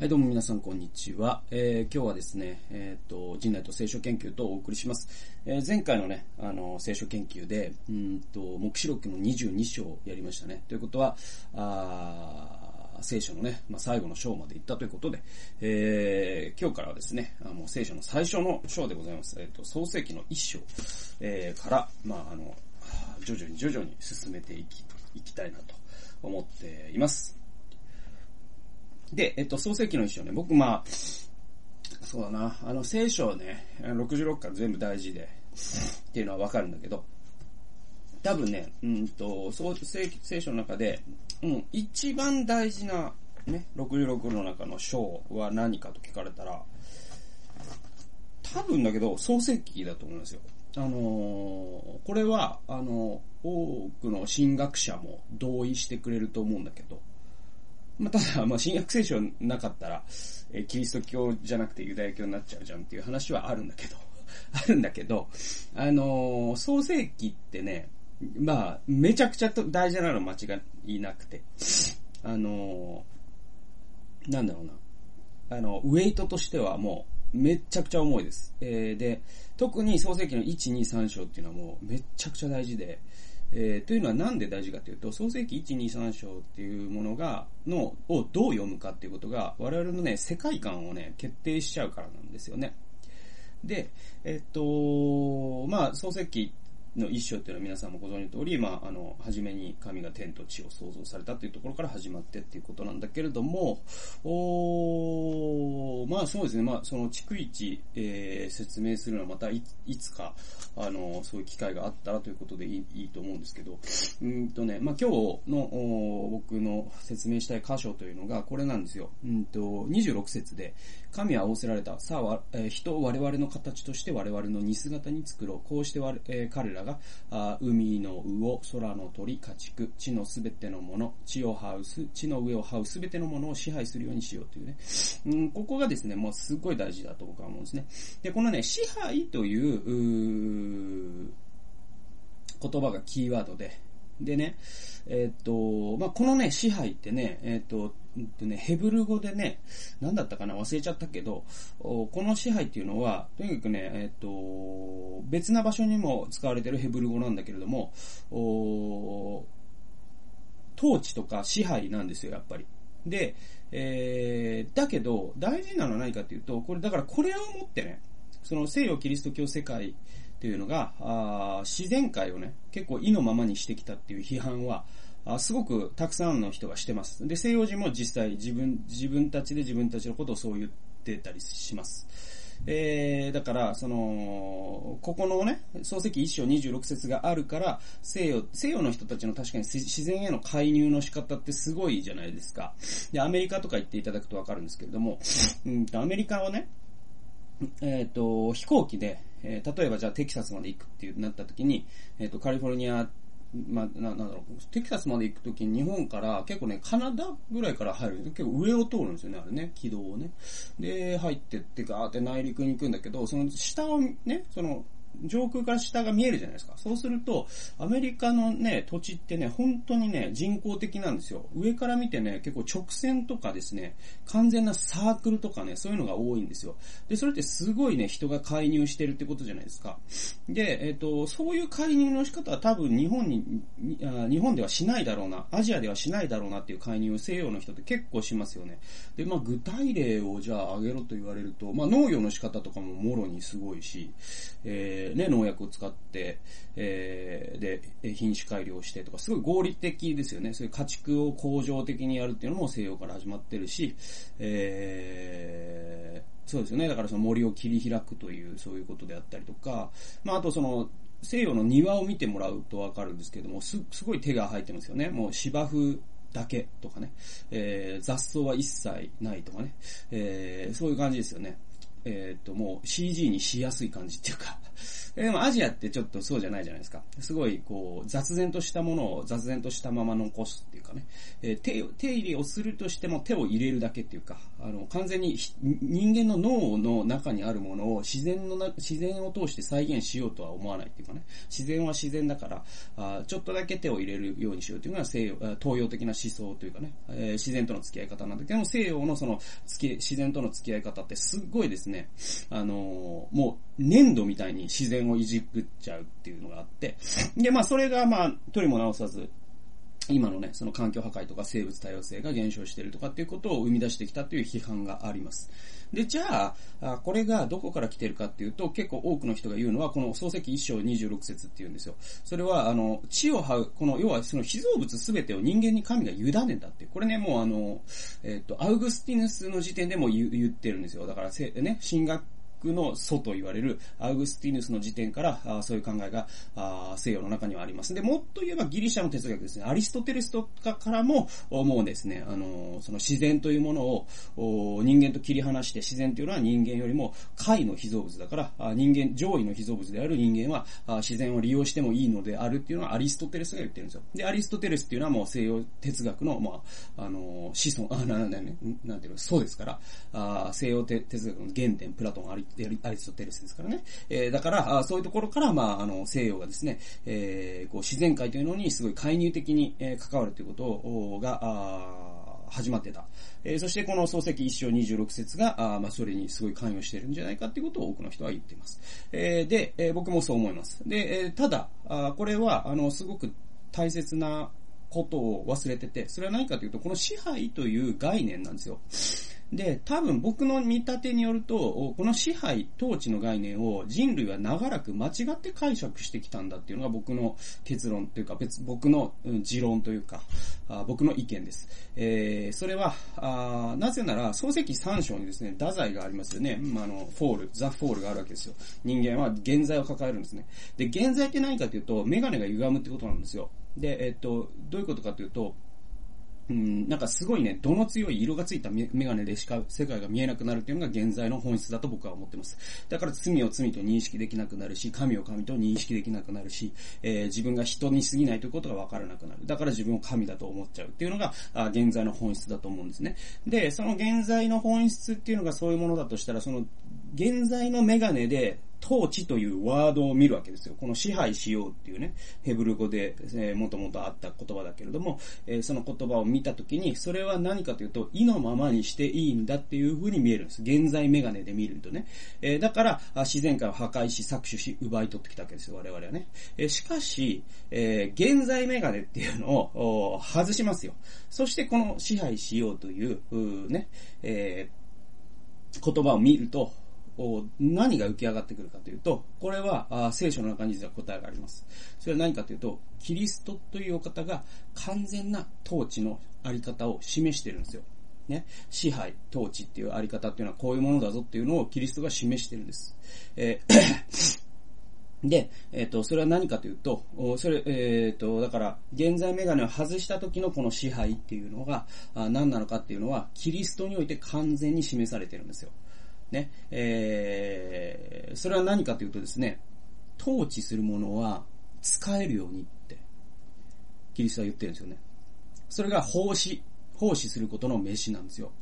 はい、どうも皆さん、こんにちは。えー、今日はですね、えっ、ー、と、人内と聖書研究とお送りします。えー、前回のね、あの、聖書研究で、うんと、目視録の22章をやりましたね。ということは、あ聖書のね、まあ、最後の章まで行ったということで、えー、今日からはですね、あの、聖書の最初の章でございます。えっ、と、創世記の一章、えー、から、まあ、あの、徐々に徐々に進めていき、いきたいなと思っています。で、えっと、創世記の一章ね、僕まあ、そうだな、あの、聖書ね、66巻全部大事で、っていうのはわかるんだけど、多分ね、うんと、創世聖書の中で、うん、一番大事な、ね、66の中の章は何かと聞かれたら、多分だけど、創世記だと思うんですよ。あのー、これは、あのー、多くの神学者も同意してくれると思うんだけど、まあ、ただ、まあ、新約聖書なかったら、えー、キリスト教じゃなくてユダヤ教になっちゃうじゃんっていう話はあるんだけど、あるんだけど、あのー、創世記ってね、まあ、めちゃくちゃ大事なの間違いなくて、あのー、なんだろうな。あの、ウェイトとしてはもう、めちゃくちゃ重いです。えー、で、特に創世記の1、2、3章っていうのはもうめちゃくちゃ大事で、えー、というのはなんで大事かというと、創世記1、2、3章っていうものが、の、をどう読むかっていうことが、我々のね、世界観をね、決定しちゃうからなんですよね。で、えっと、まあ、創世記の一章っていうのは皆さんもご存知の通り、まあ、あの、初めに神が天と地を創造されたっていうところから始まってっていうことなんだけれども、おまあそうですね、まあその逐一、えー、説明するのはまたいつか、あの、そういう機会があったらということでいいいいと思うんですけど、うんとね、まあ今日のお僕の説明したい箇所というのがこれなんですよ。うんと、26節で、神は仰せられた。さあ、えー、人を我々の形として我々の似姿に作ろう。こうして我、えー、彼らがあ海の魚、空の鳥、家畜、地のすべてのもの、地を這うす、地の上を這うすべてのものを支配するようにしようというね。うん、ここがですね、もうすごい大事だと僕は思うんですね。で、このね、支配という、う言葉がキーワードで、でね、えっ、と、まあ、このね、支配ってね、えっ、と、ね、ヘブル語でね、何だったかな忘れちゃったけど、この支配っていうのは、とにかくね、えっ、と、別な場所にも使われてるヘブル語なんだけれども、統治とか支配なんですよ、やっぱり。で、えー、だけど、大事なのは何かっていうと、これ、だからこれをもってね、その西洋キリスト教世界っていうのが、あ自然界をね、結構意のままにしてきたっていう批判は、あすごくたくさんの人がしてます。で、西洋人も実際自分、自分たちで自分たちのことをそう言ってたりします。えー、だから、その、ここのね、漱石一章26節があるから、西洋、西洋の人たちの確かに自然への介入の仕方ってすごいじゃないですか。で、アメリカとか言っていただくとわかるんですけれども、うんアメリカはね、えっ、ー、と、飛行機で、えー、例えばじゃあテキサスまで行くっていうなった時に、えっ、ー、と、カリフォルニア、ま、な、なんだろう、テキサスまで行く時に日本から結構ね、カナダぐらいから入る。結構上を通るんですよね、あれね、軌道をね。で、入ってってガーって内陸に行くんだけど、その下をね、その、上空から下が見えるじゃないですか。そうすると、アメリカのね、土地ってね、本当にね、人工的なんですよ。上から見てね、結構直線とかですね、完全なサークルとかね、そういうのが多いんですよ。で、それってすごいね、人が介入してるってことじゃないですか。で、えっ、ー、と、そういう介入の仕方は多分日本に日本ではしないだろうな、アジアではしないだろうなっていう介入を西洋の人って結構しますよね。で、まあ、具体例をじゃあ挙げろと言われると、まあ、農業の仕方とかももろにすごいし、えーね、農薬を使って、えー、で、品種改良してとか、すごい合理的ですよね。そういう家畜を恒常的にやるっていうのも西洋から始まってるし、えー、そうですよね。だからその森を切り開くという、そういうことであったりとか、まあ、あとその、西洋の庭を見てもらうとわかるんですけども、す、すごい手が入ってますよね。もう芝生だけとかね、えー、雑草は一切ないとかね、えー、そういう感じですよね。えっ、と、もう CG にしやすい感じっていうかでもアジアってちょっとそうじゃないじゃないですか。すごい、こう、雑然としたものを雑然としたまま残すっていうかね、えー、手、手入れをするとしても手を入れるだけっていうか、あの、完全に人間の脳の中にあるものを自然のな、自然を通して再現しようとは思わないっていうかね、自然は自然だから、あちょっとだけ手を入れるようにしようというのが西洋、東洋的な思想というかね、えー、自然との付き合い方なんだけども、西洋のその、付き、自然との付き合い方ってすっごいですね、あのー、もう、粘土みたいに自然をいじくっちゃうっていうのがあって、で、まあ、それがまあ、とりも直さず、今のね、その環境破壊とか生物多様性が減少してるとかっていうことを生み出してきたという批判があります。で、じゃあ、これがどこから来てるかっていうと、結構多くの人が言うのは、この漱石一章26節っていうんですよ。それは、あの、地を這う、この、要はその被造物すべてを人間に神が委ねたって。これね、もうあの、えっ、と、アウグスティヌスの時点でも言ってるんですよ。だから、ね、神学の祖と言われるアウグスティヌスの時点から、あそういう考えがあ西洋の中にはあります。で、もっと言えばギリシャの哲学ですね。アリストテレスとかからも、もうですね、あの、その自然というものを人間と切り離して、自然というのは人間よりも下位の被造物だから、人間、上位の被造物である人間は自然を利用してもいいのであるっていうのはアリストテレスが言ってるんですよ。で、アリストテレスっていうのはもう西洋哲学の、まあ、あの、子孫、あ、な、な、な、なんていうの、そうですから、あ西洋哲学の原点、プラトン、アリアリストテレスですからね。えー、だから、そういうところから、まあ、あの、西洋がですね、えー、こう、自然界というのにすごい介入的に、えー、関わるということが、あ始まってた。えー、そしてこの漱石一章26節が、あまあ、それにすごい関与しているんじゃないかっていうことを多くの人は言っています。えー、で、えー、僕もそう思います。で、えー、ただ、あこれは、あの、すごく大切なことを忘れてて、それは何かというと、この支配という概念なんですよ。で、多分僕の見立てによると、この支配、統治の概念を人類は長らく間違って解釈してきたんだっていうのが僕の結論というか、別、僕の持論というか、あ僕の意見です。えー、それは、あなぜなら、創世記三章にですね、堕罪がありますよね。まあの、 fall、the fall があるわけですよ。人間は原罪を抱えるんですね。で、現在って何かというと、メガネが歪むってことなんですよ。で、えっと、どういうことかというと、うん、なんかすごいね、度の強い色がついたメガネでしか世界が見えなくなるっていうのが現在の本質だと僕は思ってます。だから罪を罪と認識できなくなるし、神を神と認識できなくなるし、えー、自分が人に過ぎないということがわからなくなる。だから自分を神だと思っちゃうっていうのが、あ現在の本質だと思うんですね。で、その現在の本質っていうのがそういうものだとしたら、その現在のメガネで統治というワードを見るわけですよ。この支配しようっていうね、ヘブル語で、えー、もともとあった言葉だけれども、えー、その言葉を見たときに、それは何かというと、意のままにしていいんだっていう風に見えるんです。現在メガネで見るとね。えー、だから、自然界を破壊し、搾取し、奪い取ってきたわけですよ、我々はね。えしかし、え現在メガネっていうのを外しますよ。そしてこの支配しようという、うね、え言葉を見ると、何が浮き上がってくるかというと、これは聖書の中に実は答えがあります。それは何かというと、キリストというお方が完全な統治のあり方を示してるんですよ。ね、支配、統治っていうあり方っていうのはこういうものだぞっていうのをキリストが示してるんです。えー で、えっ、ー、と、それは何かというと、それ、えっ、ー、と、だから、現在メガネを外した時のこの支配っていうのが、あ何なのかっていうのは、キリストにおいて完全に示されてるんですよ。ね、えー、それは何かというとですね、統治するものは使えるようにって、キリストは言ってるんですよね。それが奉仕、奉仕することの名詞なんですよ。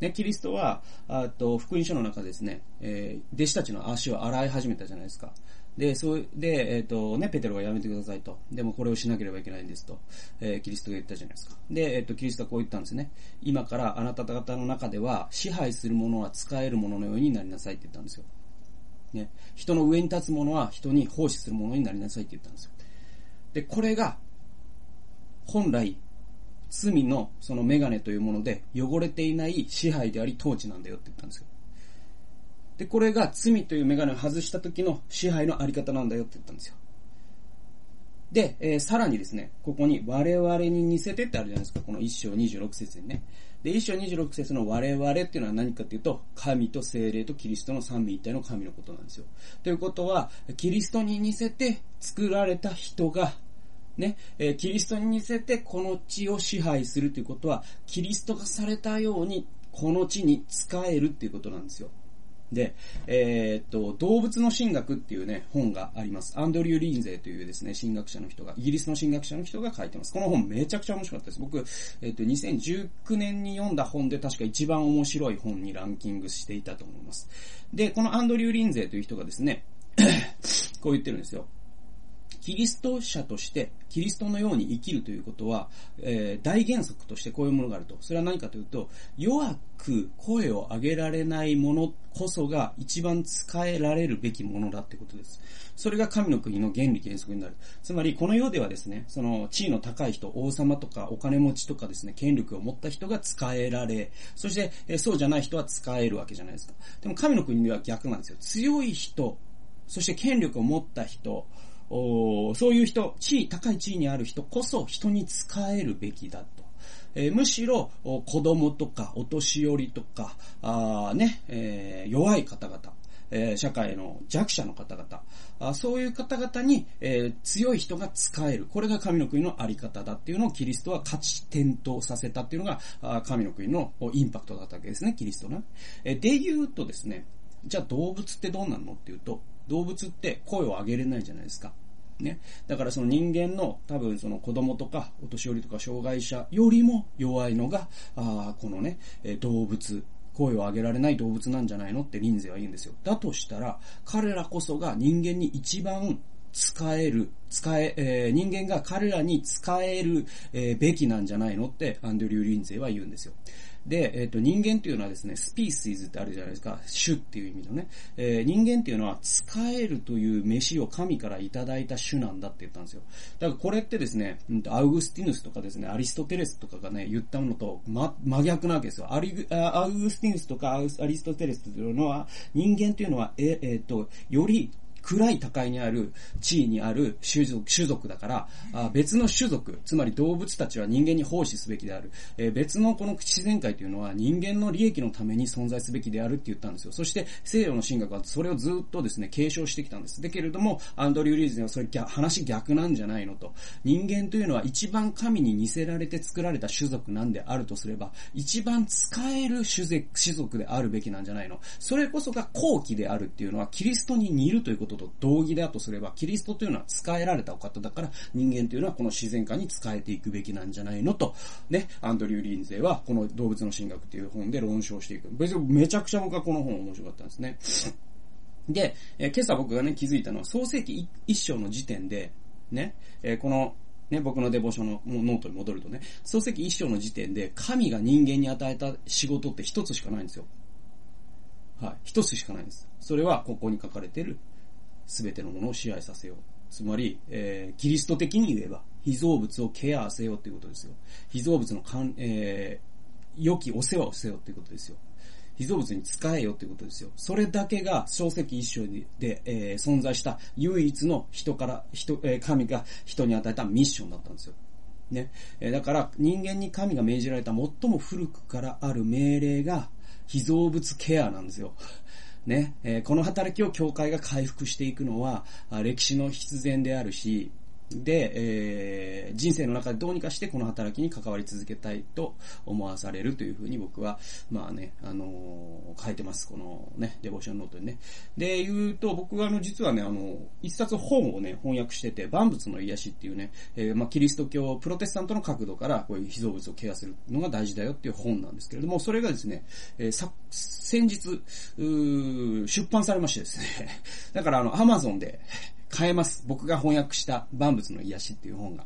ね、キリストは、あと、福音書の中ですね、えー、弟子たちの足を洗い始めたじゃないですか。で、そう、で、えっ、ー、とね、ペテロがやめてくださいと。でもこれをしなければいけないんですと。えー、キリストが言ったじゃないですか。で、えっ、ー、と、キリストはこう言ったんですね。今からあなた方の中では、支配するものは使えるもののようになりなさいって言ったんですよ。ね。人の上に立つものは人に奉仕するものになりなさいって言ったんですよ。で、これが、本来、罪のそのメガネというもので汚れていない支配であり統治なんだよって言ったんですよ。で、これが罪というメガネを外した時の支配のあり方なんだよって言ったんですよ。で、えー、さらにですね、ここに我々に似せてってあるじゃないですか、この1章26節にね。で、1章26節の我々っていうのは何かっていうと、神と精霊とキリストの三位一体の神のことなんですよ。ということは、キリストに似せて作られた人が、ね、えー、キリストに似せてこの地を支配するということは、キリストがされたように、この地に使えるっていうことなんですよ。で、えー、っと、動物の神学っていうね、本があります。アンドリュー・リンゼーというですね、神学者の人が、イギリスの神学者の人が書いてます。この本めちゃくちゃ面白かったです。僕、えー、っと、2019年に読んだ本で確か一番面白い本にランキングしていたと思います。で、このアンドリュー・リンゼーという人がですね、こう言ってるんですよ。キリスト者としてキリストのように生きるということは、えー、大原則としてこういうものがあると。それは何かというと、弱く声を上げられないものこそが一番使えられるべきものだってことです。それが神の国の原理原則になる。つまり、この世ではですね、その地位の高い人、王様とかお金持ちとかですね、権力を持った人が使えられ、そして、えー、そうじゃない人は使えるわけじゃないですか。でも神の国では逆なんですよ。強い人、そして権力を持った人、そういう人、地位、高い地位にある人こそ人に使えるべきだと。えー、むしろ、子供とか、お年寄りとか、あね、えー、弱い方々、え、社会の弱者の方々、あそういう方々に、えー、強い人が使える。これが神の国のあり方だっていうのをキリストは価値転倒させたっていうのが、あ神の国のインパクトだったわけですね、キリストね。えー、で言うとですね、じゃあ動物ってどうなのっていうと、動物って声を上げれないじゃないですか。ね。だからその人間の多分その子供とかお年寄りとか障害者よりも弱いのが、あこのね、え動物、声を上げられない動物なんじゃないのってリンゼは言うんですよ。だとしたら、彼らこそが人間に一番使える、使え、えー、人間が彼らに使える、えー、べきなんじゃないのってアンドリュー・リンゼは言うんですよ。で、えっ、ー、と、人間っていうのはですね、スピーシーズってあるじゃないですか。種っていう意味のね。えー、人間っていうのは、使えるという飯を神からいただいた種なんだって言ったんですよ。だからこれってですね、アウグスティヌスとかですね、アリストテレスとかがね、言ったものと、ま、真逆なわけですよ。アリアウグスティヌスとかアリストテレスというのは、人間っていうのは、え、えっ、ー、と、より暗い高いにある地位にある種族種族だから、あ別の種族、つまり動物たちは人間に奉仕すべきである。え、別のこの自然界というのは人間の利益のために存在すべきであるって言ったんですよ。そして西洋の神学はそれをずっとですね、継承してきたんです。だけれども、アンドリュー・リーズにはそれ話逆なんじゃないのと。人間というのは一番神に似せられて作られた種族なんであるとすれば、一番使える種族であるべきなんじゃないの。それこそが後期であるっていうのは、キリストに似るということと同義だとすれば、キリストというのは使えられたお方だから、人間というのはこの自然界に使えていくべきなんじゃないのと、ね、アンドリュー・リンゼはこの動物の神学という本で論証していく。別にめちゃくちゃ僕はこの本面白かったんですね。で、えー、今朝僕がね、気づいたのは、創世記一章の時点で、ね、えー、この、ね、僕のデボーションのノートに戻るとね、創世記一章の時点で、神が人間に与えた仕事って一つしかないんですよ。はい。一つしかないんです。それは、ここに書かれてる、すべてのものを支配させよう。つまり、えー、キリスト的に言えば、被造物をケアせよっていうことですよ。被造物のかん、えー、良きお世話をせよっていうことですよ。被造物に仕えよっていうことですよ。それだけが、創世記一章で、えー、存在した唯一の人から、人、えー、神が人に与えたミッションだったんですよ。ね。えー、だから、人間に神が命じられた最も古くからある命令が、被造物ケアなんですよ。ね、え、この働きを教会が回復していくのは、歴史の必然であるし、で、えー、人生の中でどうにかしてこの働きに関わり続けたいと思わされるというふうに僕は、まあね、あのー、書いてます。このね、デボーションノートにね。で、言うと、僕はあの、実はね、あの、一冊本をね、翻訳してて、万物の癒しっていうね、えー、まあ、キリスト教、プロテスタントの角度から、こういう被造物をケアするのが大事だよっていう本なんですけれども、それがですね、えー、さ、先日、出版されましてですね、だからあの、アマゾンで、買えます。僕が翻訳した万物の癒しっていう本が。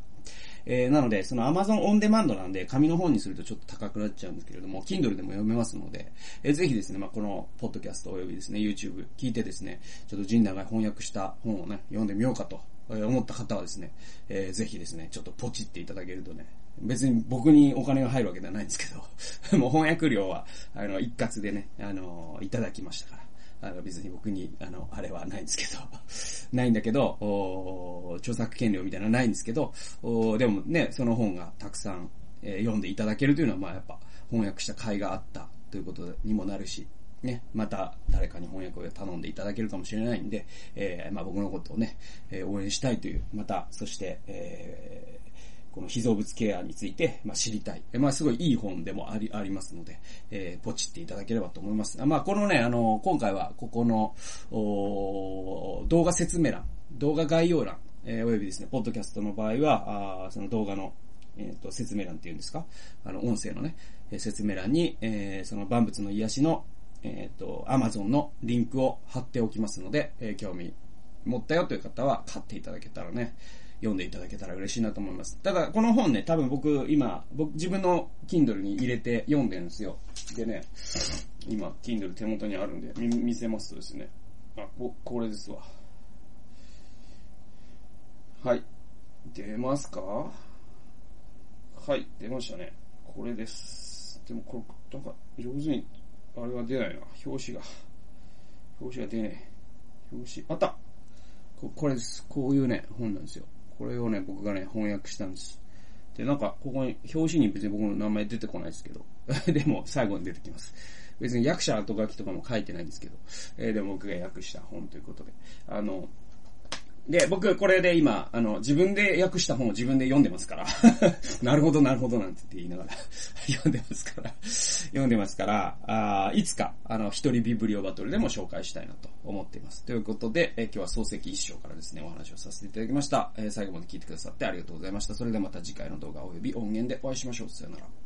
えー、なので、その Amazon On Demand なんで、紙の本にするとちょっと高くなっちゃうんですけれども、Kindle でも読めますので、えー、ぜひですね、まあ、この、ポッドキャストおよびですね、YouTube 聞いてですね、ちょっと陣内が翻訳した本をね、読んでみようかと思った方はですね、えー、ぜひですね、ちょっとポチっていただけるとね、別に僕にお金が入るわけではないんですけど、もう翻訳料は、あの、一括でね、あの、いただきましたから。あの別に僕に、あの、あれはないんですけど、ないんだけど、お著作権料みたいなのはないんですけど、おでもね、その本がたくさん、えー、読んでいただけるというのは、まあやっぱ翻訳した甲斐があったということにもなるし、ね、また誰かに翻訳を頼んでいただけるかもしれないんで、えー、まあ僕のことをね、えー、応援したいという、また、そして、えーこの被造物ケアについて、まあ、知りたい。まあ、すごいいい本でもあり、ありますので、えー、ポチっていただければと思います。まあ、このね、あの、今回は、ここの、動画説明欄、動画概要欄、えー、およびですね、ポッドキャストの場合は、あその動画の、えっ、ー、と、説明欄っていうんですか？あの、音声のね、説明欄に、えー、その万物の癒しの、えっ、ー、と、アマゾンのリンクを貼っておきますので、えー、興味持ったよという方は買っていただけたらね、読んでいただけたら嬉しいなと思います。ただ、この本ね、多分僕、今、僕、自分の Kindle に入れて読んでるんですよ。でね、今、Kindle 手元にあるんで、見見せますとですね、あ、こ、これですわ。はい。出ますか？はい、出ましたね。これです。でも、これ、なんか、上手に、あれが出ないな。表紙が。表紙が出ねえ。表紙、あったここれです。こういうね、本なんですよ。これをね、僕がね、翻訳したんです。で、なんか、ここに、表紙に別に僕の名前出てこないですけど、でも最後に出てきます。別に役者後書きとかも書いてないんですけど、えー、でも僕が訳した本ということで、あの、で、僕、これで今、あの、自分で訳した本を自分で読んでますから。なるほど、なるほど、なんて言いながら 読んでますから読んでますから、あいつか、あの、一人ビブリオバトルでも紹介したいなと思っています。ということで、え今日は漱石一章からですね、お話をさせていただきました。え、最後まで聞いてくださってありがとうございました。それではまた次回の動画及び音源でお会いしましょう。さよなら。